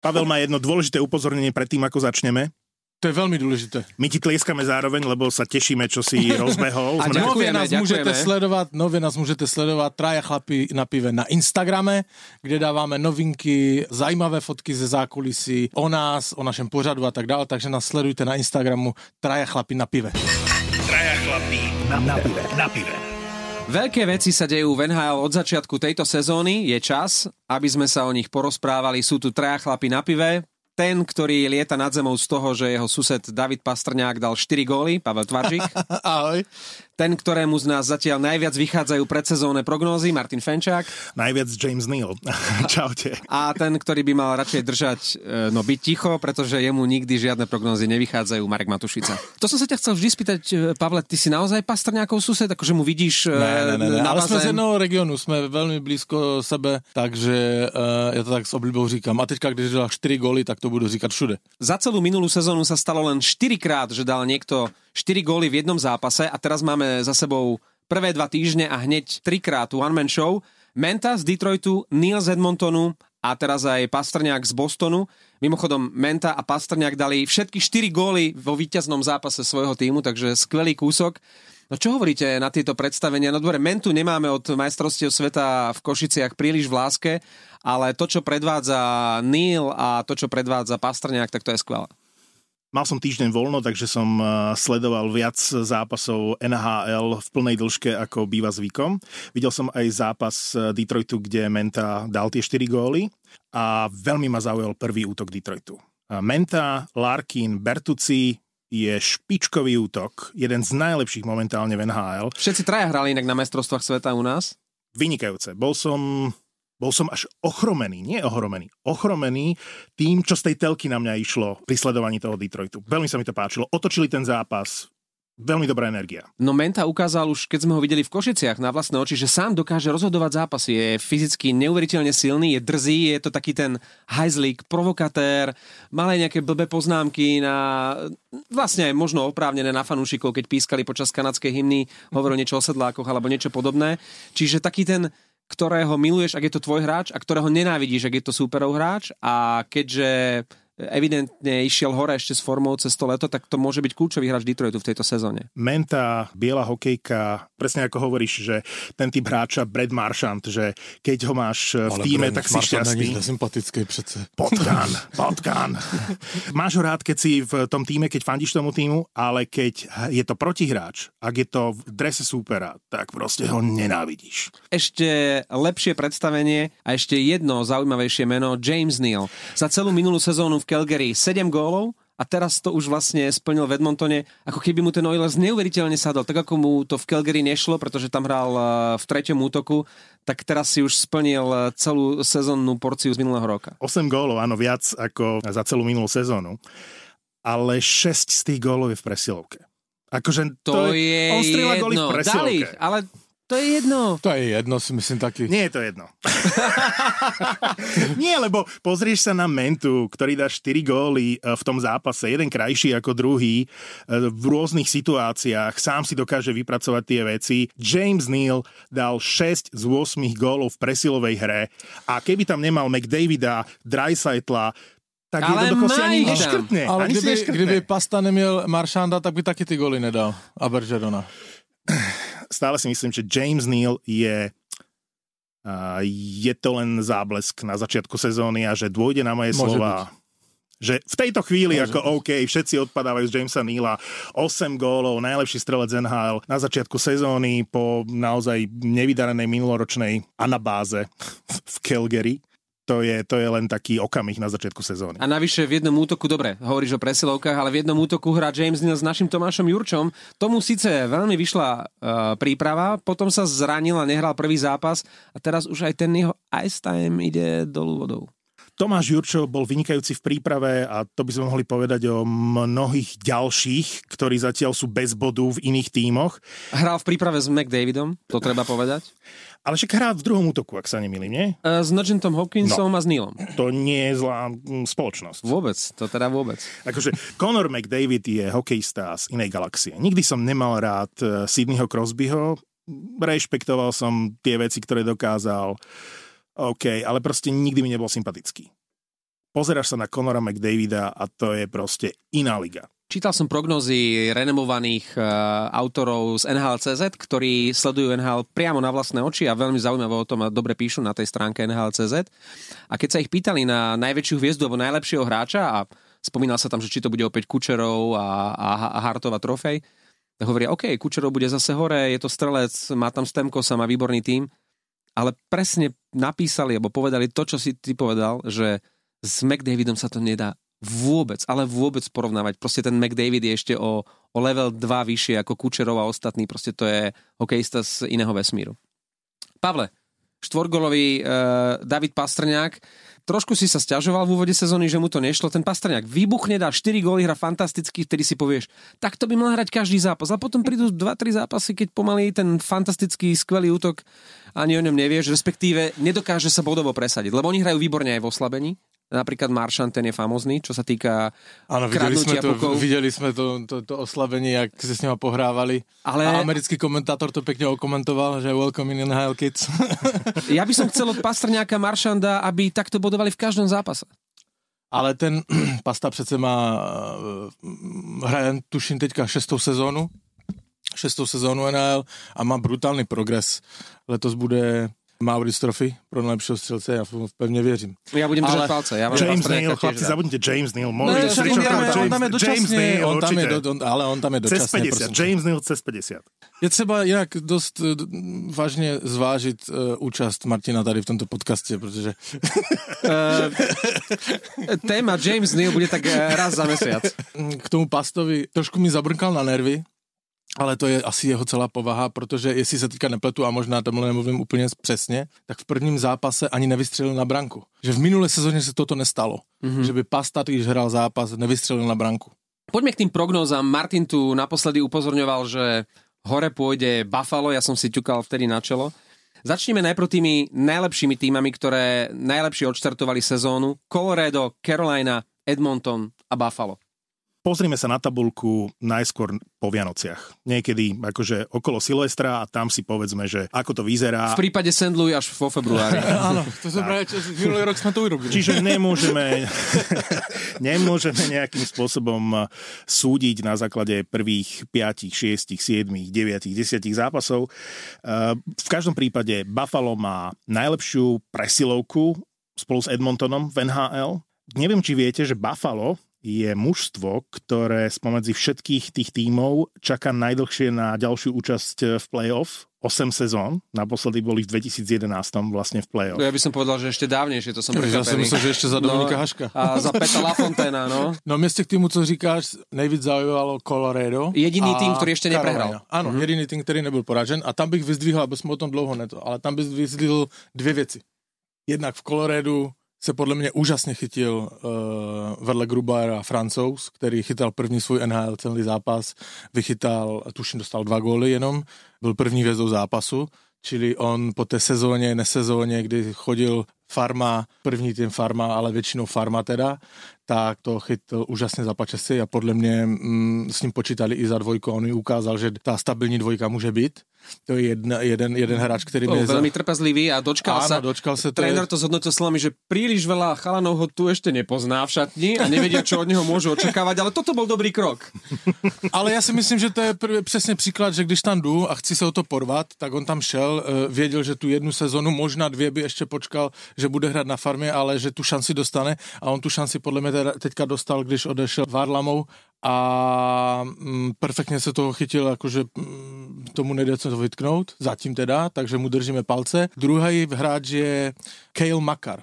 Pavel má jedno dôležité upozornenie pred tým, ako začneme. To je veľmi dôležité. My ti tlieskame zároveň, lebo sa tešíme, čo si rozbehol. A ďakujeme, Nově nás ďakujeme. můžete sledovat, nově nás můžete sledovat Traja chlapi na pive na Instagrame, kde dáváme novinky, zajímavé fotky ze zákulisí o nás, o našem pořadu a tak dále, takže nás sledujte na Instagramu Traja chlapi na pive. Traja chlapí na, na pive. Na pive. Veľké veci sa dejú v NHL od začiatku tejto sezóny. Je čas, aby sme sa o nich porozprávali. Sú tu traja chlapi na pive. Ten, ktorý lieta nad zemou z toho, že jeho sused David Pastrňák dal 4 góly, Pavel Tvaržík. Ahoj. Ten, ktorému z nás zatiaľ najviac vychádzajú predsezónne prognózy, Martin Fenčák. Najviac James Neal. Čaute. A ten, ktorý by mal radšej držať, e, no byť ticho, pretože jemu nikdy žiadne prognózy nevychádzajú, Marek Matušica. To som sa ťa chcel vždy spýtať, e, Pavle, ty si naozaj Pastrňákov sused, akože mu vidíš e, Ne, ne, ne, ne. na ale jsme z bazén? jednoho regionu, jsme velmi blízko sebe, takže uh, já to tak s oblibou říkám. A teďka, když dal 4 góly, tak to budu říkat všude. Za celú minulú sezónu sa stalo len 4 krát, že dal niekto 4 góly v jednom zápase a teraz máme za sebou prvé dva týždne a hneď trikrát one-man show. Menta z Detroitu, Neil z Edmontonu a teraz aj Pastrňák z Bostonu. Mimochodom, Menta a Pastrňák dali všetky 4 góly vo víťaznom zápase svojho týmu, takže skvelý kúsok. No čo hovoríte na tieto predstavenia? No dobre, Mentu nemáme od majstrovstiev sveta v Košiciach príliš v láske, ale to, čo predvádza Neil a to, čo predvádza Pastrňák, tak to je skvelé. Mal som týždeň voľno, takže som eh, sledoval viac zápasov NHL v plnej dĺžke, ako býva zvykom. Videl som aj zápas eh, Detroitu, kde Menta dal tie 4 góly a veľmi ma zaujal prvý útok Detroitu. Menta, Larkin, Bertucci je špičkový útok, jeden z najlepších momentálne v NHL. Všetci traja hrali inak na mestrovstvách sveta u nás. Vynikajúce. Bol som, bol som až ochromený, nie ohromený, ochromený tým, čo z tej telky na mňa išlo pri sledovaní toho Detroitu. Veľmi sa mi to páčilo. Otočili ten zápas. Veľmi dobrá energia. No Menta ukázal už, keď sme ho videli v Košiciach na vlastné oči, že sám dokáže rozhodovať zápasy. Je fyzicky neuveriteľne silný, je drzý, je to taký ten hajzlík, provokatér, mal aj nejaké blbé poznámky na vlastne aj možno oprávnené na fanúšikov, keď pískali počas kanadskej hymny, hovoril niečo o sedlákoch alebo niečo podobné. Čiže taký ten ktorého miluješ, ak je to tvoj hráč a ktorého nenávidíš, ak je to súperov hráč a keďže evidentne išiel hore ešte s formou cez to leto, tak to môže byť kľúčový hráč Detroitu v tejto sezóne. Menta, biela hokejka, presne ako hovoríš, že ten typ hráča Brad Marchand, že keď ho máš v týme, tak si šťastný. sympatický přece. Potkan, potkan. Máš ho rád, keď si v tom týme, keď fandíš tomu týmu, ale keď je to protihráč, ak je to v drese súpera, tak proste ho nenávidíš. Ešte lepšie predstavenie a ešte jedno zaujímavejšie meno, James Neal. Za celú minulú sezónu v Calgary 7 gólov a teraz to už vlastne splnil v Edmontone, ako keby mu ten Oilers neuveriteľne sadol, tak ako mu to v Calgary nešlo, pretože tam hral eh, v treťom útoku, tak teraz si už splnil eh, celú sezónnu porciu z minulého roka. 8 gólov, áno, viac ako za celú minulú sezónu. Ale 6 z tých gólov je v presilovke. Akože To, je, on strieľa góly v presilovke. dali ale to je jedno. To je jedno, si myslím taky. Nie je to jedno. Nie, lebo pozrieš sa na Mentu, ktorý dá 4 góly e, v tom zápase, jeden krajší ako druhý, e, v rôznych situáciách, sám si dokáže vypracovať tie veci. James Neal dal 6 z 8 gólov v presilovej hre a keby tam nemal McDavida, Dreisaitla, tak Ale jednoducho si má ani neškrtne. Ale ani kdyby, neškrtne. kdyby Pasta neměl Maršanda, tak by taky ty goly nedal. A Bergerona. Stále si myslím, že James Neal je a je to len záblesk na začiatku sezóny a že dôjde na moje Môže slova. Že v tejto chvíli, Môže ako OK, všetci odpadávajú z Jamesa Neala, 8 gólov, najlepší strelec NHL na začiatku sezóny po naozaj nevydarenej minuloročnej anabáze v Calgary. To je, to je len taký okamih na začiatku sezóny. A navyše v jednom útoku, dobre, hovoríš o presilovkách, ale v jednom útoku hrá James Neal s našim Tomášom Jurčom. Tomu síce veľmi vyšla uh, príprava, potom sa zranil a nehral prvý zápas a teraz už aj ten jeho ice time ide dolu vodou. Tomáš Jurčo bol vynikajúci v príprave a to by sme mohli povedať o mnohých ďalších, ktorí zatiaľ sú bez bodu v iných tímoch. Hral v príprave s McDavidom, to treba povedať. Ale však hrá v druhom útoku, ak sa nemýlim, nie? Uh, s Nogentom Hopkinsom no. a s Neilom. To nie je zlá mm, spoločnosť. Vôbec, to teda vôbec. Akože Conor McDavid je hokejista z inej galaxie. Nikdy som nemal rád eh, Sydneyho Crosbyho, rešpektoval som tie veci, ktoré dokázal. OK, ale proste nikdy mi nebol sympatický. pozeráš sa na Conora McDavida a to je proste iná liga. Čítal som prognozy renomovaných uh, autorov z NHL.cz, ktorí sledujú NHL priamo na vlastné oči a veľmi zaujímavé o tom a dobre píšu na tej stránke NHL.cz. A keď sa ich pýtali na najväčšiu hviezdu alebo najlepšieho hráča a spomínal sa tam, že či to bude opäť Kučerov a, a, a Hartova trofej, tak hovoria, OK, Kučerov bude zase hore, je to strelec, má tam Stemkosa, má výborný tým, ale presne napísali alebo povedali to, čo si ty povedal, že s McDavidom sa to nedá vôbec, ale vôbec porovnávať. Proste ten McDavid je ešte o, o level 2 vyššie ako Kučerov a ostatní. Proste to je hokejista z iného vesmíru. Pavle, štvorgolový uh, David Pastrňák, trošku si sa stiažoval v úvode sezóny, že mu to nešlo. Ten Pastrňák vybuchne, dá 4 góly, hra fantasticky, vtedy si povieš, tak to by mal hrať každý zápas. A potom prídu 2-3 zápasy, keď pomaly ten fantastický, skvelý útok ani o ňom nevieš, respektíve nedokáže sa bodovo presadiť. Lebo oni hrajú výborne aj v oslabení, Napríklad Maršan, ten je famozný, čo sa týka Áno, videli sme, to, pukov. videli sme to, to, to oslabenie, jak sa s nima pohrávali. Ale... A americký komentátor to pekne okomentoval, že welcome in NHL Kids. ja by som chcel od Pastrňáka Maršanda, aby takto bodovali v každom zápase. Ale ten Pasta přece má, hraje tuším teďka šestou sezónu, šestou sezónu NHL a má brutálny progres. Letos bude Maurice Trophy pro najlepšieho střelce, ja pevne věřím. Ja budem držať palce. Ja James Neal, chlapci, zabudnite James Neal. No, ja James, on tam je James Neal, on tam je do, on, ale on tam je dočasne. Cez 50, prosím. James Neal cez 50. Je třeba jinak dost uh, vážně zvážit uh, účast Martina tady v tomto podcaste, protože... uh, téma James Neal bude tak raz za mesiac. K tomu Pastovi trošku mi zabrnkal na nervy, ale to je asi jeho celá povaha, protože jestli se teďka nepletu a možná tomhle nemluvím úplně přesně, tak v prvním zápase ani nevystřelil na branku. Že v minulé sezóně se toto nestalo. Mm-hmm. Že by Pasta, když hrál zápas, nevystřelil na branku. Poďme k tým prognózam. Martin tu naposledy upozorňoval, že hore pôjde Buffalo, ja som si ťukal vtedy na čelo. Začneme najprv tými najlepšími týmami, ktoré najlepšie odštartovali sezónu. Colorado, Carolina, Edmonton a Buffalo pozrime sa na tabulku najskôr po Vianociach. Niekedy akože okolo Silvestra a tam si povedzme, že ako to vyzerá. V prípade St. Louis až vo februári. Áno, to som práve, minulý rok sme to urobili. Čiže nemôžeme, nemôžeme nejakým spôsobom súdiť na základe prvých 5, 6, 7, 9, 10 zápasov. V každom prípade Buffalo má najlepšiu presilovku spolu s Edmontonom v NHL. Neviem, či viete, že Buffalo je mužstvo, ktoré spomedzi všetkých tých tímov čaká najdlhšie na ďalšiu účasť v play-off. 8 sezón, naposledy boli v 2011 vlastne v play-off. Ja by som povedal, že ešte dávnejšie, to som prekvapený. Ja som myslel, že ešte za Dominika no, Haška. A za Peta Lafontaina, no. No mieste k týmu, co říkáš, nejvíc zaujalo Colorado. Jediný tým, ktorý ešte neprehral. Áno, mm-hmm. jediný tým, ktorý nebyl poražen. A tam bych vyzdvihol, aby sme o tom dlouho neto, ale tam bych vyzdvihl dvě věci. Jednak v Coloradu se podle mě úžasně chytil uh, vedle Grubauera Francouz, který chytal první svůj NHL celý zápas, vychytal, tuším, dostal dva góly jenom, byl první vězdou zápasu, čili on po té sezóně, nesezóně, kdy chodil farma, první tým farma, ale většinou farma teda, tak to chytil úžasně za pačesy a podle mě mm, s ním počítali i za dvojku. On ukázal, že tá stabilní dvojka může být to je jedna, jeden, jeden hráč, ktorý Bol veľmi za... trpezlivý a dočkal Áno, sa. Dočkal sa Tréner to zhodnotil slovami, že príliš veľa chalanov ho tu ešte nepozná v šatni a nevedia, čo od neho môžu očakávať, ale toto bol dobrý krok. ale ja si myslím, že to je pr- přesně příklad, že když tam jdu a chci se o to porvat, tak on tam šel, uh, věděl, že tu jednu sezonu, možná dvě by ještě počkal, že bude hrát na farmě, ale že tu šanci dostane a on tu šanci podle mě teďka dostal, když odešel Varlamou a mm, perfektně se toho chytil, jakože mm, tomu nejde co to vytknout, zatím teda, takže mu držíme palce. Druhý hráč je Kale Makar.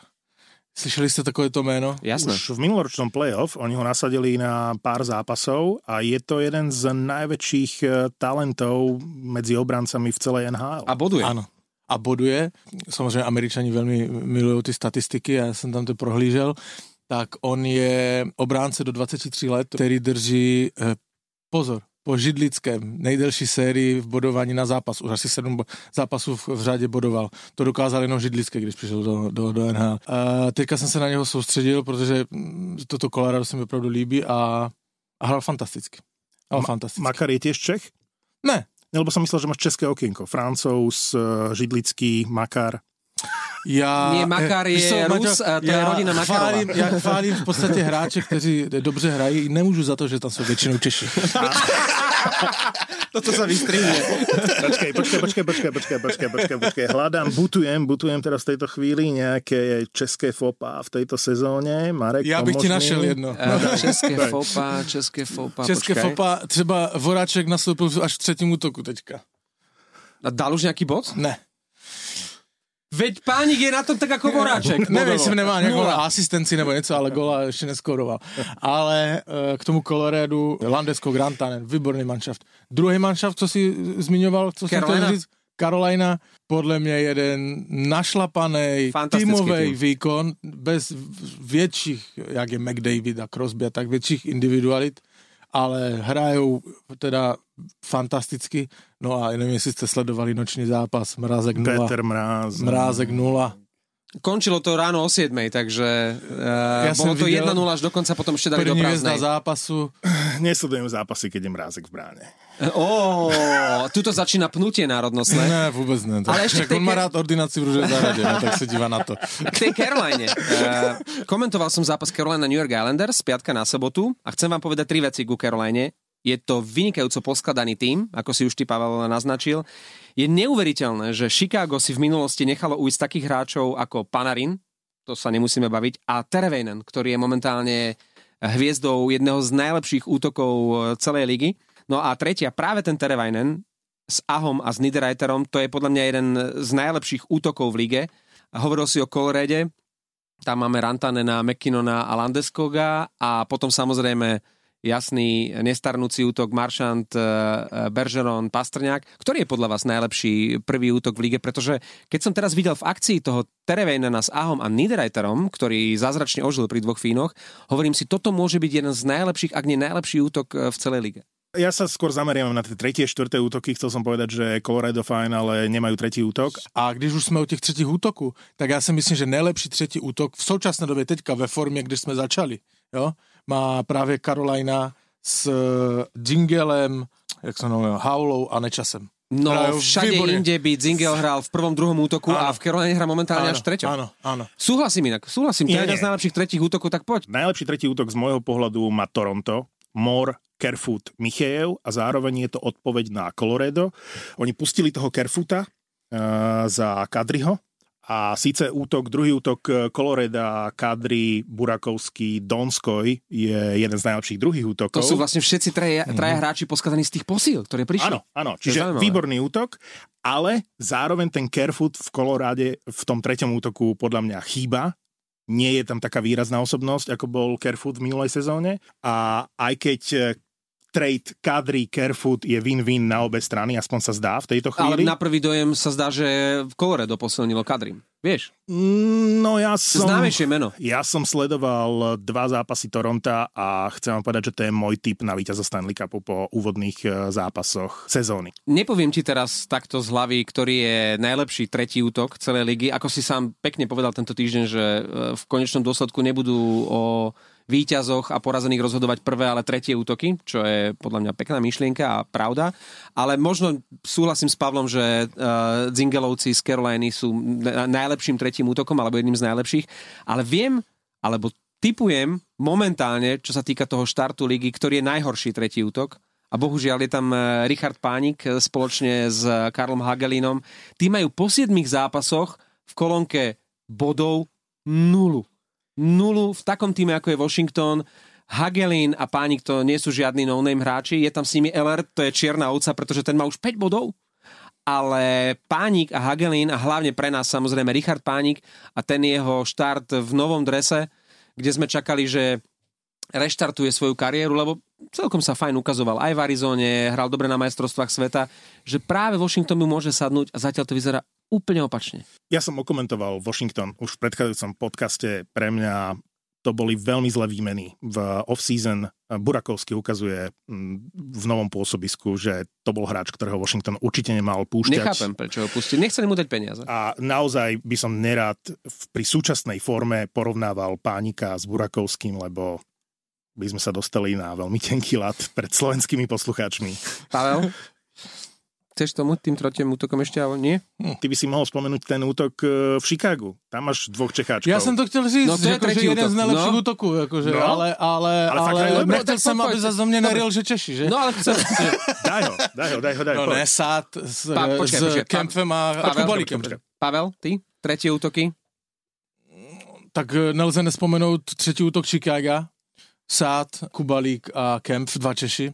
Slyšeli ste to jméno? Jasné. Už v minuloročnom playoff oni ho nasadili na pár zápasov a je to jeden z najväčších e, talentov medzi obrancami v celej NHL. A boduje. Áno. A boduje. Samozrejme, Američani veľmi milujú ty statistiky a ja som tam to prohlížel tak on je obránce do 23 let, který drží, eh, pozor, po židlickém nejdelší sérii v bodování na zápas. Už asi sedm zápasů v, v řadě bodoval. To dokázal jenom židlické, když přišel do, do, do NHL. A teďka jsem se na něho soustředil, protože mm, toto Colorado se mi opravdu líbí a, a hral fantasticky. Hral Ma- fantasticky. Makar je tiež Čech? Ne. Lebo som myslel, že máš české okienko. Francouz, eh, židlický, Makar. Já, Nie, Makar je co, Rus, a to je rodina Makarova. chválím, já chválím v podstatě hráče, kteří dobře hrají. Nemůžu za to, že tam jsou většinou Češi. Toto sa vystrihne. Počkej, počkej, počkej, počkej, počkej, počkej, počkej, počkej. Hľadám, butujem, butujem teraz v tejto chvíli nejaké české fopa v tejto sezóne. Marek, Já bych ti našel jedno. Eh, České fopa, české fopa, České počkaj. fopa, třeba Voráček nastoupil až v třetím útoku teďka. A dal už nejaký bod? Ne. Veď pánik je na tom tak ako Voráček. Bodovo. jestli nemá nějakou asistenci nebo něco, ale gola ještě neskoroval. Ale eh, k tomu Coloredu, Landesko, Grantanen, výborný manšaft. Druhý manšaft, co si zmiňoval, co jsem chtěl říct, Carolina, podle mě jeden našlapaný týmový tým. výkon, bez větších, jak je McDavid a Crosby a tak větších individualit, ale hrajou teda fantasticky. No a nevím, jestli jste sledovali noční zápas, Mrázek 0. Peter Mráz. Mrázek 0. Končilo to ráno o 7, takže uh, Ja bolo to videl 1-0 až dokonca potom ešte dali do prázdnej. zápasu. Nesledujem zápasy, keď je Mrázek v bráne. Ó, tuto začína pnutie národnostné. Ne, vůbec ne. Tak, Ale ještě tak on má rád ordinaci v růže zahradě, no, tak se dívá na to. K tej Caroline. Uh, komentoval som zápas Carolina New York Islanders piatka na sobotu a chcem vám povedať tri veci ku Caroline. Je to vynikajúco poskladaný tým, ako si už ty Pavel naznačil. Je neuveriteľné, že Chicago si v minulosti nechalo ujsť takých hráčov ako Panarin, to sa nemusíme baviť, a Tereveinen, ktorý je momentálne hviezdou jedného z najlepších útokov eh, celej ligy. No a tretia, práve ten Tereveinen s Ahom a s Niederreiterom, to je podľa mňa jeden z najlepších útokov v lige. Hovoril si o Colorede, tam máme Rantanena, McKinnona a Landeskoga a potom samozrejme jasný nestarnúci útok Maršant, eh, Bergeron, Pastrňák. Ktorý je podľa vás najlepší prvý útok v lige? Pretože keď som teraz videl v akcii toho Terevejnena s Ahom a Niederreiterom, ktorý zázračne ožil pri dvoch Fínoch, hovorím si, toto môže byť jeden z najlepších, ak nie najlepší útok eh, v celej lige. Ja sa skôr zameriam na tie tretie, štvrté útoky. Chcel som povedať, že Colorado fajn, ale nemajú tretí útok. A když už jsme u těch třetích útoků, tak já si myslím, že nejlepší třetí útok v současné době teďka ve formě, když jsme začali, jo, má právě Carolina s Jingelem, jak se jmenuje, Haulou a Nečasem. No, Hrajú všade výborne. inde by Zingel hral v prvom, druhom útoku a Áno. v Caroline hrá momentálne až v treťom. Áno, áno. Súhlasím inak, súhlasím. To je jeden z najlepších tretích útokov, tak poď. Najlepší tretí útok z môjho pohľadu má Toronto. Mor, Kerfoot, Michejev a zároveň je to odpoveď na Colorado. Oni pustili toho Kerfuta uh, za Kadriho a síce útok, druhý útok Koloreda, Kadri, Burakovský, Donskoj je jeden z najlepších druhých útokov. To sú vlastne všetci traja, traja hráči poskladaní z tých posíl, ktoré prišli. Áno, áno, čiže zaujímavé. výborný útok, ale zároveň ten Kerfoot v Koloráde v tom treťom útoku podľa mňa chýba. Nie je tam taká výrazná osobnosť, ako bol Kerfoot v minulej sezóne. A aj keď eh, trade Kadri Kerfoot je win-win na obe strany, aspoň sa zdá v tejto Ale chvíli. na prvý dojem sa zdá, že v Colorado posilnilo Kadrim. Vieš, Mm, No ja som... známejšie meno. Ja som sledoval dva zápasy Toronta a chcem vám povedať, že to je môj tip na víťaza Stanley Cupu po úvodných eh, zápasoch sezóny. Nepoviem ti teraz takto z hlavy, ktorý je najlepší tretí útok celej ligy. Ako si sám pekne povedal tento týždeň, že e, v konečnom dôsledku nebudú o výťazoch a porazených rozhodovať prvé, ale tretie útoky, čo je podľa mňa pekná myšlienka a pravda. Ale možno súhlasím s Pavlom, že uh, Zingelovci z Caroliny sú na- najlepším tretím útokom alebo jedným z najlepších. Ale viem, alebo typujem momentálne, čo sa týka toho štartu ligy, ktorý je najhorší tretí útok. A bohužiaľ je tam eh, Richard Pánik eh, spoločne s eh, Karlom Hagelinom. Tí majú po 7 zápasoch v kolónke bodov nulu. Nulu v takom týme, ako je Washington. Hagelin a Pánik to nie sú žiadni no-name hráči. Je tam s nimi Eller, to je čierna ovca, pretože ten má už 5 bodov. Ale Pánik a Hagelin a hlavne pre nás samozrejme Richard Pánik a ten jeho štart v novom drese, kde sme čakali, že reštartuje svoju kariéru, lebo celkom sa fajn ukazoval aj v Arizone, hral dobre na majstrovstvách sveta, že práve Washington mu môže sadnúť a zatiaľ to vyzerá úplne opačne. Ja som okomentoval Washington už v predchádzajúcom podcaste. Pre mňa to boli veľmi zlé výmeny. V off-season Burakovsky ukazuje mm, v novom pôsobisku, že to bol hráč, ktorého Washington určite nemal púšťať. Nechápem, prečo ho pustiť. Nechceli mu dať peniaze. A naozaj by som nerad pri súčasnej forme porovnával Pánika s Burakovským, lebo by sme sa dostali na veľmi tenký lat pred slovenskými poslucháčmi. Pavel? Chceš tomu tým trotiem útokom ešte, ale nie? Ty by si mohol spomenúť ten útok e, v Chicagu. Tam máš dvoch Čecháčkov. Ja som to chtěl říct, No no, to je že, tretí že jeden útok. z nejlepších No. útoků, jakože, No. ale, ale, Ale ale, jsem, poď, aby do mě Dobre. neril, že Češi, že? No ale chcem... Daj ho, daj ho, daj ho, daj ho. no ne, Sát s, Pa- počkaj, s počkaj, Kempfem a, a Pavel, Kubalíkem. počkaj. Pavel, ty? Tretie útoky? Tak eh, nelze nespomenout třetí útok Chicaga, Sát, Kubalík a Kempf, dva Češi.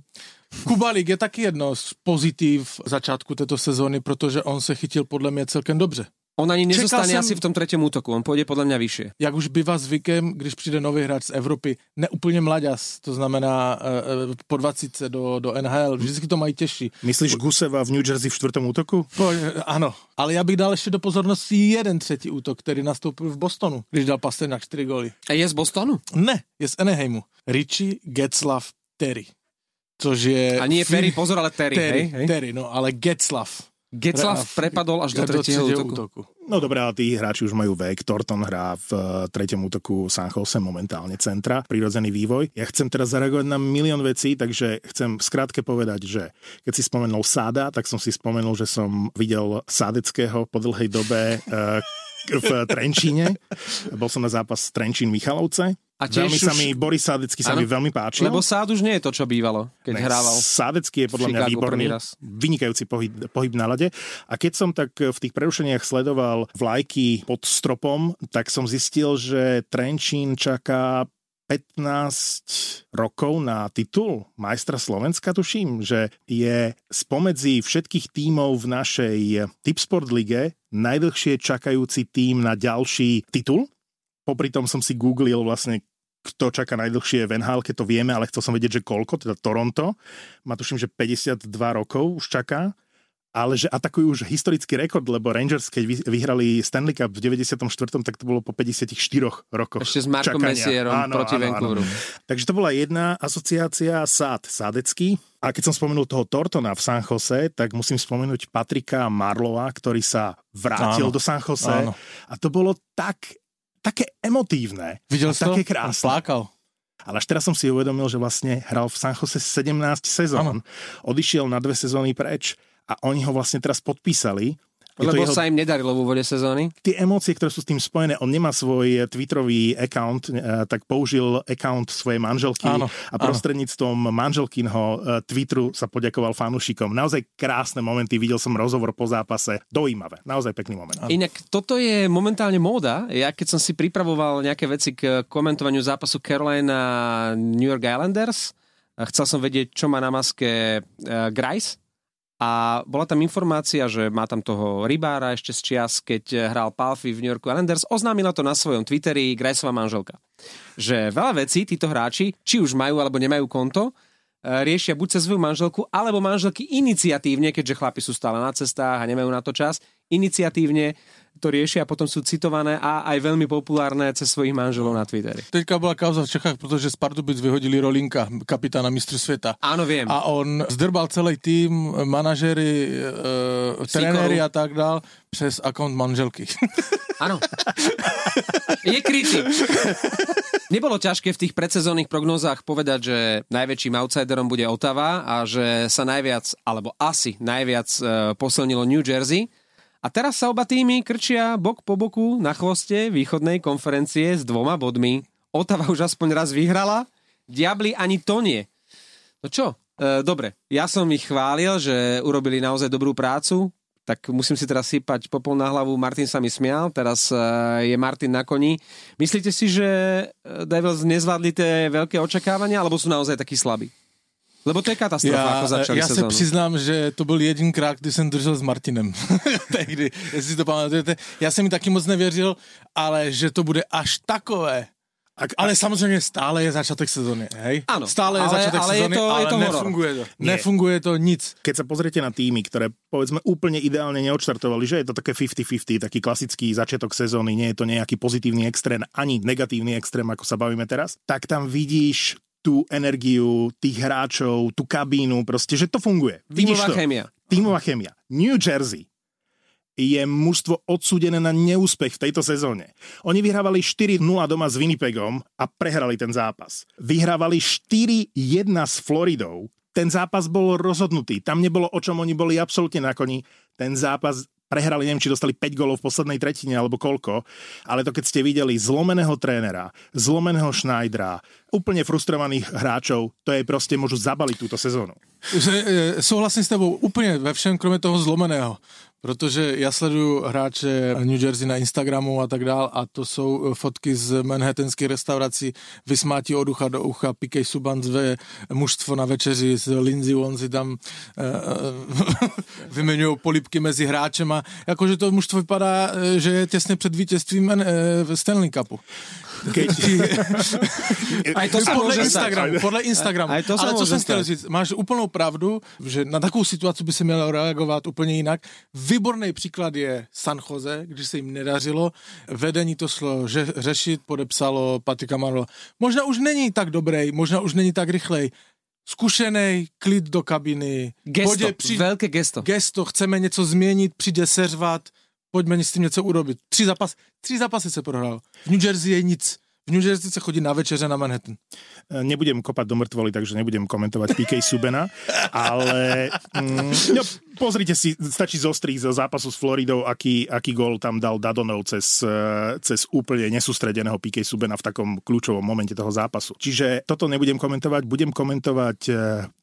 Kubalík je taky jedno z pozitiv začátku této sezóny, protože on se chytil podle mě celkem dobře. On ani nezostane som- asi v tom tretiem útoku, on pôjde podľa mňa vyššie. Jak už bývá zvykem, když přijde nový hráč z Evropy, neúplně mlaďas, to znamená eh, eh, po 20 do, do NHL, vždycky to mají těžší. Myslíš Guseva v New Jersey v čtvrtom útoku? Po, ano, ale já bych dal ještě do pozornosti jeden třetí útok, který nastoupil v Bostonu, když dal Pasternak 4 góly. A je z Bostonu? Ne, je z Anaheimu. Richie Getzlav Terry. Což je... A nie Perry, pozor, ale Terry, Terry, hej, hej? Terry, no ale Getzlav. Getzlav Re- prepadol až do tretieho útoku. No dobré, ale tí hráči už majú vek. Thornton hrá v eh, treťom útoku San Jose momentálne centra. Prirodzený vývoj. Ja chcem teraz zareagovať na milión vecí, takže chcem skrátke povedať, že keď si spomenul Sáda, tak som si spomenul, že som videl Sádeckého po dlhej dobe eh, v Trenčíne. Bol som na zápas Trenčín Michalovce. A tiež veľmi sa už- mi, Boris Sádecký sa Áno. mi veľmi páčil. Lebo Sád už nie je to, čo bývalo, keď Ne, hrával. Sádecký je podľa mňa výborný, vynikajúci pohyb, pohyb na lade. A keď som tak v tých prerušeniach sledoval vlajky pod stropom, tak som zistil, že Trenčín čaká 15 rokov na titul majstra Slovenska, tuším, že je spomedzi všetkých tímov v našej Tipsport lige najdlhšie čakajúci tím na ďalší titul. Popri tom som si googlil vlastne kto čaká najdlhšie v NHL, keď to vieme, ale chcel som vedieť, že koľko, teda Toronto. Má tuším, že 52 rokov už čaká, ale že atakujú už historický rekord, lebo Rangers, keď vy- vyhrali Stanley Cup v 94., tak to bolo po 54 rokoch Ešte s Markom čakania. Messierom Áno, proti áno, áno. Vancouveru. Takže to bola jedna asociácia Sád Sádecký. A keď som spomenul toho Tortona v San Jose, tak musím spomenúť Patrika Marlova, ktorý sa vrátil Áno. do San Jose. Áno. A to bolo tak, také emotívne. Viděl a to? také krásne. Plákal. Ale až teraz som si uvedomil, že vlastne hral v San Jose 17 sezón. Odišiel na dve sezóny preč a oni ho vlastne teraz podpísali. Je Lebo jeho, sa im nedarilo v úvode sezóny. tie emócie, ktoré sú s tým spojené, on nemá svoj eh, Twitterový account, eh, tak použil account svojej manželky Áno, a prostredníctvom manželkinho eh, Twitteru sa poďakoval fanúšikom. Naozaj krásne momenty, videl som rozhovor po zápase, dojímavé, naozaj pekný moment. Inak toto je momentálne móda. Ja keď som si pripravoval nejaké veci k komentovaniu zápasu Carolina New York Islanders, chcel som vedieť, čo má na maske Grice. A bola tam informácia, že má tam toho rybára ešte z čias, keď hral Palfi v New Yorku Islanders. Oznámila to na svojom Twitteri Griceová manželka. Že veľa vecí títo hráči, či už majú alebo nemajú konto, eh, riešia buď cez svoju manželku, alebo manželky iniciatívne, keďže chlapi sú stále na cestách a nemajú na to čas, iniciatívne to riešia a potom sú citované a aj veľmi populárne cez svojich manželov na Twitteri. Teďka byla kauza v Čechách, protože z Pardubic vyhodili Rolinka, kapitána mistru světa. Áno, viem. A on zdrbal celý tým, manažery, e, trenéry a tak dál, přes akont manželky. Áno. Je krytý. Nebolo ťažké v tých predsezónnych prognózach povedať, že najväčším outsiderom bude Otava a že sa najviac, alebo asi najviac e, posilnilo New Jersey. A teraz sa oba týmy krčia bok po boku na chvoste východnej konferencie s dvoma bodmi. Otava už aspoň raz vyhrala, Diabli ani to nie. No čo, e, dobre, ja som ich chválil, že urobili naozaj dobrú prácu, tak musím si teraz sypať popol na hlavu. Martin sa mi smial, teraz e, je Martin na koni. Myslíte si, že e, Devils nezvládli tie veľké očakávania, alebo sú naozaj takí slabí? Lebo to je katastrofa, Já, ako začali já se sezónu. přiznám, že to byl jedinkrát, kdy jsem držel s Martinem. Tehdy, jestli si to pamatujete. Já jsem mi taky moc nevěřil, ale že to bude až takové. Ak, Ale samozřejmě stále je začátek sezóny, hej? Áno, stále je ale- začátek ale je sezóny, to- je ale to horor. nefunguje to. Nie. Nefunguje to nic. keď sa pozriete na týmy, ktoré povedzme úplne ideálne neodštartovali, že je to také 50-50, taký klasický začiatok sezóny, nie je to nejaký pozitívny extrém, ani negatívny extrém, ako sa bavíme teraz, tak tam vidíš tú energiu tých hráčov, tú kabínu, proste, že to funguje. Vidíš Tímová to. chémia. Tímová chemia. New Jersey je mužstvo odsúdené na neúspech v tejto sezóne. Oni vyhrávali 4-0 doma s Winnipegom a prehrali ten zápas. Vyhrávali 4-1 s Floridou, ten zápas bol rozhodnutý. Tam nebolo, o čom oni boli absolútne na koni. Ten zápas prehrali, neviem, či dostali 5 golov v poslednej tretine alebo koľko, ale to keď ste videli zlomeného trénera, zlomeného Schneidera, úplne frustrovaných hráčov, to je proste, môžu zabaliť túto sezónu. E, souhlasím s tebou úplně ve všem, kromě toho zlomeného. Protože já sleduju hráče New Jersey na Instagramu a tak dál a to jsou e, fotky z manhattanských restaurací, vysmátí od ucha do ucha, Pikej Suban zve mužstvo na večeři s Lindsay Won si tam uh, vymenují polipky mezi hráčema. Jakože to mužstvo vypadá, že je těsně před vítězstvím Stanley Cupu. Keď... Aj to sa podle môže Instagramu, podle Instagramu. Aj to sa Ale jsem chtěl stať. říct, máš úplnou pravdu, že na takovou situaci by se mělo reagovat úplně jinak. Výborný příklad je San Jose, když se jim nedařilo. Vedení to šlo že, řešit, podepsalo Patika Marlo. Možná už není tak dobrý, možná už není tak rychlej. Zkušenej, klid do kabiny. Gesto, Pojde, při- veľké gesto. gesto, chceme něco změnit, přijde seřvat, pojďme s tím něco urobit. Tři, zápas, tři zápasy se prohrál. V New Jersey je nic. V New Jersey se chodí na večeře na Manhattan. Nebudem kopať do mŕtvoly, takže nebudem komentovať PK Subena, ale mm, no, pozrite si, stačí zostriť zo zápasu s Floridou, aký, aký gól tam dal Dadonov cez, eh, cez úplne nesústredeného PK Subena v takom kľúčovom momente toho zápasu. Čiže toto nebudem komentovať, budem komentovať eh,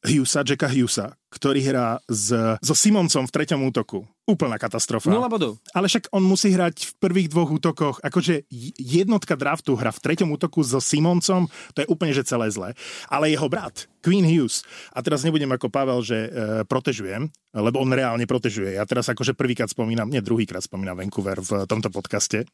Hughesa, Jacka Hughesa, ktorý hrá s, so Simoncom v treťom útoku. Úplná katastrofa. Nula bodov. Ale však on musí hrať v prvých dvoch útokoch. Akože jednotka draftu hra v treťom útoku so Simoncom, to je úplne že celé zlé. Ale jeho brat, Queen Hughes, a teraz nebudem ako Pavel, že e, protežujem, lebo on reálne protežuje. Ja teraz akože prvýkrát spomínam, nie druhýkrát spomínam Vancouver v tomto podcaste.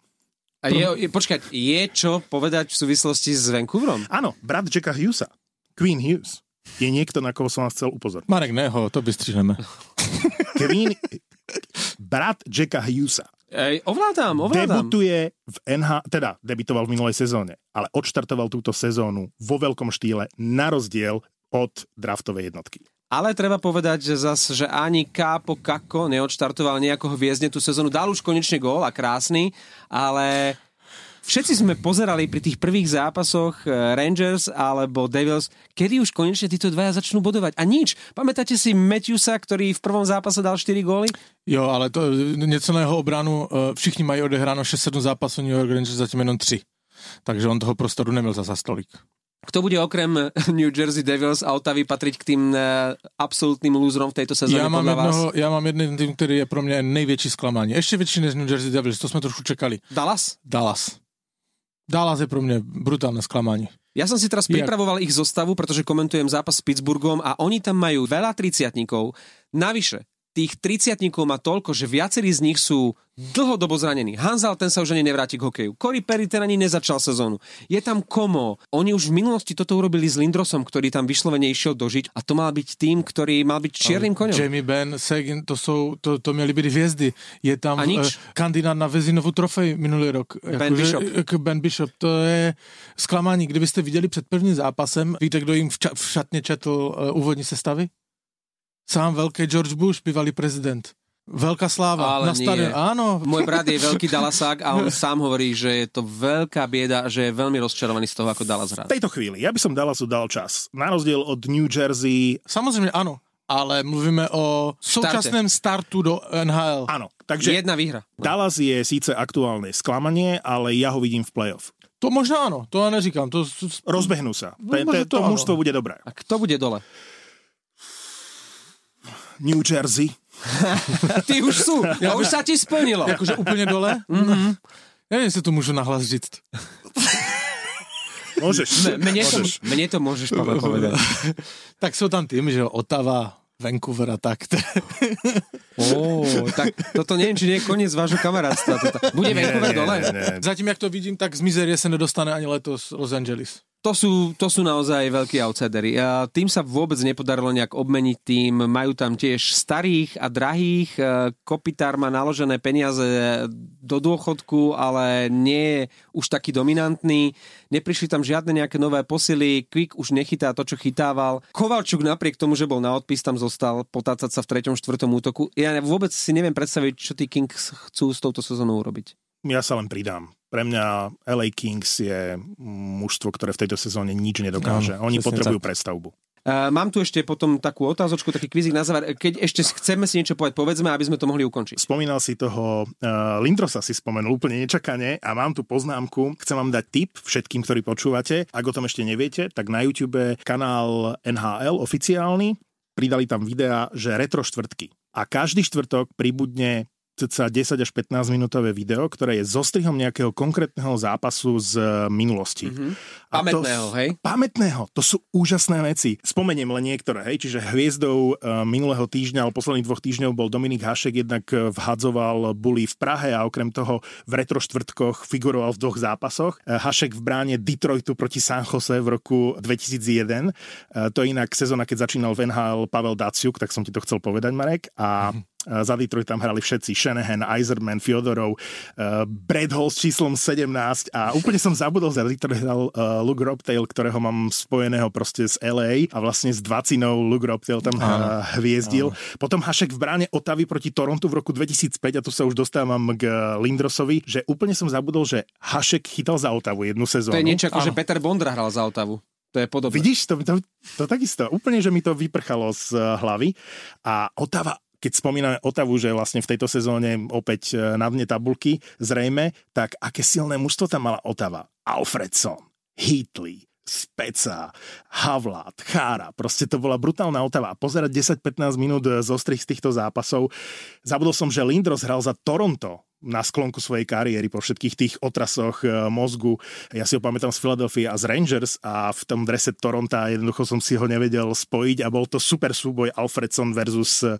A je, je, počkať, je čo povedať v súvislosti s Vancouverom? Áno, brat Jacka Hughesa, Queen Hughes, je niekto, na koho som vás chcel upozorniť. Marek, ne ho, to vystřihneme. Queen, brat Jacka Hughesa Ej, ovládam, ovládam. Debutuje v NH, teda debitoval v minulej sezóne, ale odštartoval túto sezónu vo veľkom štýle na rozdiel od draftovej jednotky. Ale treba povedať, že zas, že ani Kápo Kako neodštartoval nejako hviezdne tú sezónu. Dal už konečne gól a krásny, ale všetci sme pozerali pri tých prvých zápasoch eh, Rangers alebo Devils, kedy už konečne títo dvaja začnú bodovať. A nič. Pamätáte si Matthewsa, ktorý v prvom zápase dal 4 góly? Jo, ale to něco na jeho obranu, eh, všichni mají odehráno 6-7 zápasů New York Rangers, zatím jenom 3. Takže on toho prostoru neměl za tolik. Kto bude okrem New Jersey Devils a Otavy patriť k tým eh, absolútnym lúzrom v tejto sezóne Já mám, vás? jednoho, já mám jeden tým, který je pro mě největší zklamání. Ještě větší než New Jersey Devils, to jsme trošku čekali. Dallas? Dallas. Dallas je pro mě brutálne sklamání. Ja som si teraz pripravoval ich zostavu, pretože komentujem zápas s Pittsburghom a oni tam majú veľa triciatníkov. Navyše, tých triciatníkov má toľko, že viacerí z nich sú dlhodobo zranení. Hanzal ten sa už ani nevráti k hokeju. Corey Perry ten ani nezačal sezónu. Je tam Komo. Oni už v minulosti toto urobili s Lindrosom, ktorý tam vyslovene išiel dožiť a to mal byť tým, ktorý mal byť čiernym koňom. Jamie Benn, Seguin, to, jsou, to, to měly být hvězdy. Je tam A nič. eh, kandidát na Vezinovu trofej minulý rok. Ben že- Bishop. jako Ben Bishop. To je zklamání. Kdybyste viděli před prvním zápasem, víte, kdo jim v, ča- v šatně četl uh, úvodní sestavy? Sám veľký George Bush, bývalý prezident. Veľká sláva. Ale na nie. stadion. Áno. Môj brat je veľký Dallasák a on sám hovorí, že je to veľká bieda, že je veľmi rozčarovaný z toho, ako Dallas hrá. V tejto chvíli, ja by som Dallasu dal čas. Na rozdiel od New Jersey, Samozřejmě ano. Ale mluvíme o současném startu do NHL. áno. Takže Jedna výhra. No. Dallas je síce aktuálne sklamanie, ale ja ho vidím v playoff. To možná ano, to já neříkám. To, Rozbehnú sa. No, To, to, možno to, áno. mužstvo bude dobré. A kto bude dole? New Jersey. Ty už sú. Ja, už sa ti splnilo. jakože úplně dole? Mm-hmm. Nevím, jestli to můžu nahlas říct. Môžeš. M- mne, to, Môžeš. mne to môžeš Pavel povedať. tak jsou tam tým, že Otava, Vancouver a tak. Ó, tak toto neviem, či nie je koniec vášho kamarátstva. Bude Vancouver dole? Nie, nie. Zatím, jak to vidím, tak z mizerie se nedostane ani letos Los Angeles. To sú, to sú naozaj veľkí outsidery. Tým sa vôbec nepodarilo nejak obmeniť tým. Majú tam tiež starých a drahých. E, Kopitár má naložené peniaze do dôchodku, ale nie je už taký dominantný. Neprišli tam žiadne nejaké nové posily. Quick už nechytá to, čo chytával. Kovalčuk napriek tomu, že bol na odpis, tam zostal potácať sa v treťom, štvrtom útoku. Ja vôbec si neviem predstaviť, čo tí Kings chcú s touto sezónou urobiť. Ja sa len pridám. Pre mňa LA Kings je mužstvo, ktoré v tejto sezóne nič nedokáže. Áno, Oni potrebujú tak. prestavbu. Uh, mám tu ešte potom takú otázočku, taký kvízik na záver. Keď ešte chceme si niečo povedať, povedzme, aby sme to mohli ukončiť. Spomínal si toho uh, Lindrosa si spomenul úplne nečakane a mám tu poznámku. Chcem vám dať tip všetkým, ktorí počúvate. Ak o tom ešte neviete, tak na YouTube kanál NHL oficiálny pridali tam videa, že retro štvrtky. A každý štvrtok pribudne cca 10 až 15 minútové video, ktoré je zostrihom nejakého konkrétneho zápasu z minulosti. Mm-hmm. Pamätného, to, hej? Pamätného, to sú úžasné veci. Spomeniem len niektoré, hej, čiže hviezdou uh, minulého týždňa, alebo posledných dvoch týždňov bol Dominik Hašek, jednak e, vhadzoval bully v Prahe a okrem toho v retro štvrtkoch figuroval v dvoch zápasoch. Uh, Hašek v bráne Detroitu proti San Jose v roku 2001. Uh, to je inak sezóna, keď začínal v NHL Pavel Daciuk, tak som ti to chcel povedať, Marek. A mm-hmm za Detroit tam hrali všetci. Shanahan, Eiserman, Fyodorov, uh, Brad Hall s číslom 17 a úplne som zabudol za Detroit hral Luke Robtail, ktorého mám spojeného proste z LA a vlastne s dvacinou Luke Robtail tam uh, hviezdil. Áno. Potom Hašek v bráne Otavy proti Torontu v roku 2005 a tu sa už dostávam k Lindrosovi, že úplne som zabudol, že Hašek chytal za Otavu jednu sezónu. To je niečo ako, že Peter Bondra hral za Otavu. To je podobné. Vidíš, to, to, to takisto. Úplne, že mi to vyprchalo z hlavy. A Otava keď spomíname Otavu, že vlastne v tejto sezóne opäť e, na dne tabulky zrejme, tak aké silné mužstvo tam mala Otava? Alfredson, Heatley, Speca, Havlát, Chára. Proste to bola brutálna Otava. Pozerať 10-15 minút z ostrých z týchto zápasov. Zabudol som, že Lindros hral za Toronto na sklonku svojej kariéry po všetkých tých otrasoch e, mozgu. Ja si ho pamätám z Philadelphia a z Rangers a v tom drese Toronta jednoducho som si ho nevedel spojiť a bol to super súboj Alfredson versus, uh,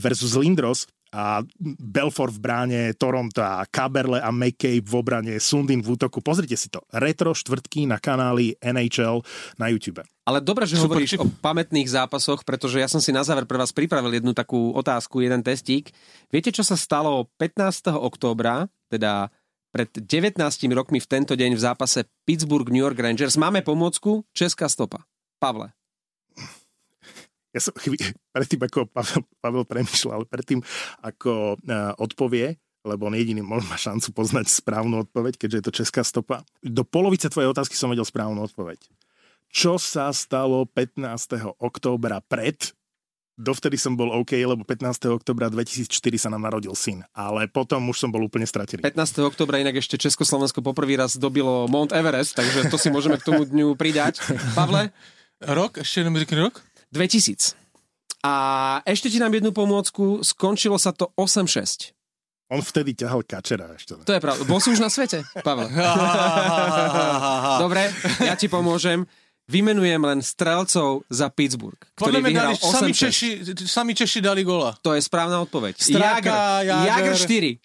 versus Lindros a Belfort v bráne Toronto, Kaberle a McCabe v obrane, Sundin v útoku. Pozrite si to. Retro štvrtky na kanáli NHL na YouTube. Ale dobre, že Super hovoríš tip. o pamätných zápasoch, pretože ja som si na záver pre vás pripravil jednu takú otázku, jeden testík. Viete, čo sa stalo 15. októbra, teda pred 19 rokmi v tento deň v zápase Pittsburgh-New York Rangers? Máme pomôcku Česká stopa. Pavle ja som chví, predtým, ako Pavel, Pavel premyšľal, predtým, ako uh, odpovie, lebo on jediný má šancu poznať správnu odpoveď, keďže je to česká stopa. Do polovice tvojej otázky som vedel správnu odpoveď. Čo sa stalo 15. októbra pred Dovtedy som bol OK, lebo 15. oktobra 2004 sa nám narodil syn, ale potom už som bol úplne stratený. 15. oktobra inak ešte Československo poprvý raz dobilo Mount Everest, takže to si môžeme k tomu dňu pridať. Pavle? Rok? Ešte jeden rok? 2000. A ešte ti dám jednu pomôcku, skončilo sa to 8-6. On vtedy ťahal kačera ešte. To je pravda. Bol si už na svete, Pavel. Dobre, ja ti pomôžem. Vymenujem len strelcov za Pittsburgh, ktorý Podľa vyhral 8 sami Češi, sami Češi dali gola. To je správna odpoveď. Straka, Jager, Jager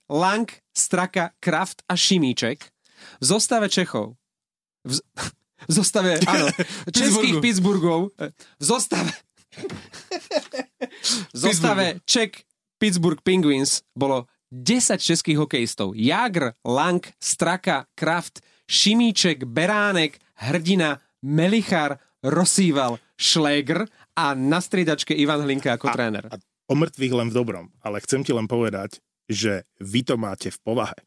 4, Lang, Straka, Kraft a Šimíček. V zostave Čechov. V, v zostave, áno, českých Pittsburghov, v zostave, v zostave Czech Pittsburgh Penguins. Bolo 10 českých hokejistov. Jagr, Lang, Straka, Kraft, Šimíček, Beránek, Hrdina, Melichar, Rosíval, Šléger a na striedačke Ivan Hlinka ako a, tréner. A o mŕtvych len v dobrom, ale chcem ti len povedať, že vy to máte v povahe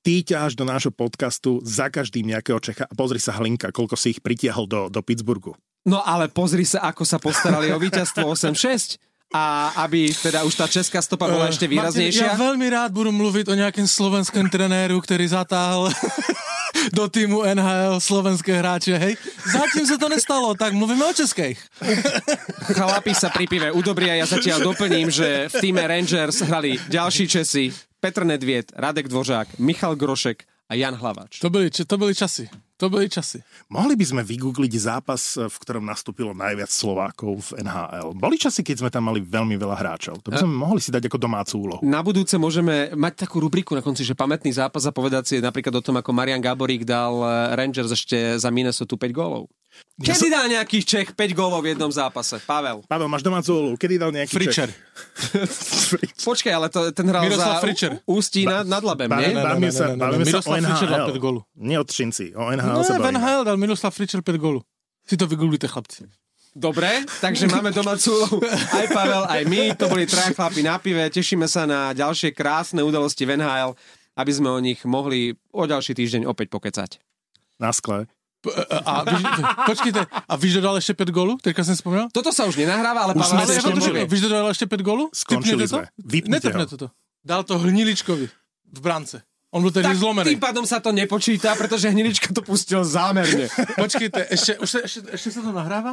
ty ťaháš do nášho podcastu za každým nejakého Čecha a pozri sa Hlinka, koľko si ich pritiahol do, do Pittsburghu. No ale pozri sa, ako sa postarali o víťazstvo 8-6 a aby teda už tá česká stopa bola ešte výraznejšia. Martin, ja veľmi rád budu mluviť o nejakém slovenskom trenéru, ktorý zatáhl do týmu NHL slovenské hráče, hej? Zatím sa to nestalo, tak mluvíme o českých. Chlapi sa pri pive udobria, ja zatiaľ doplním, že v týme Rangers hrali ďalší Česi, Petr Nedviet, Radek Dvořák, Michal Grošek a Jan Hlavač. To byli, to byli časy. To byli časy. Mohli by sme vygoogliť zápas, v ktorom nastúpilo najviac Slovákov v NHL. Boli časy, keď sme tam mali veľmi veľa hráčov. To by sme a... mohli si dať ako domácu úlohu. Na budúce môžeme mať takú rubriku na konci, že pamätný zápas a povedať si napríklad o tom, ako Marian Gaborík dal eh, Rangers ešte za Minnesota 5 gólov. Kedy ja som... dal nejaký Čech 5 gólov v jednom zápase? Pavel. Pavel, máš domácu úlohu. Kedy dal nejaký Fričer. Čech? Počkaj, ale to, ten hral Miroslav za Fričer. Ústí ba- nad Labem, nie? Bavíme sa, bavíme sa o NHL. Nie o Třinci, o NHL sa bavíme. NHL dal Miroslav Fričer 5 gólu. Si to vygooglite, chlapci. Dobre, takže máme domácu aj Pavel, aj my. To boli traja chlapi na pive. Tešíme sa na ďalšie krásne udalosti v NHL, aby sme o nich mohli o ďalší týždeň opäť pokecať. Na skle. P- a, vyž, počkejte, a víš, kdo dal ještě pět gólů? Teďka jsem vzpomněl? Toto sa už nenahráva, ale Už sme si ešte skončili. povie. Víš, kdo dal ještě pět gólů? Skončili to? sme. Vypnite ho. to. Dal to Hniličkovi v brance. On byl tehdy Tak zlomený. tým pádom sa to nepočíta, pretože Hnilička to pustil zámerne. Počkejte, ještě, už se, ještě, ještě se to nahrává?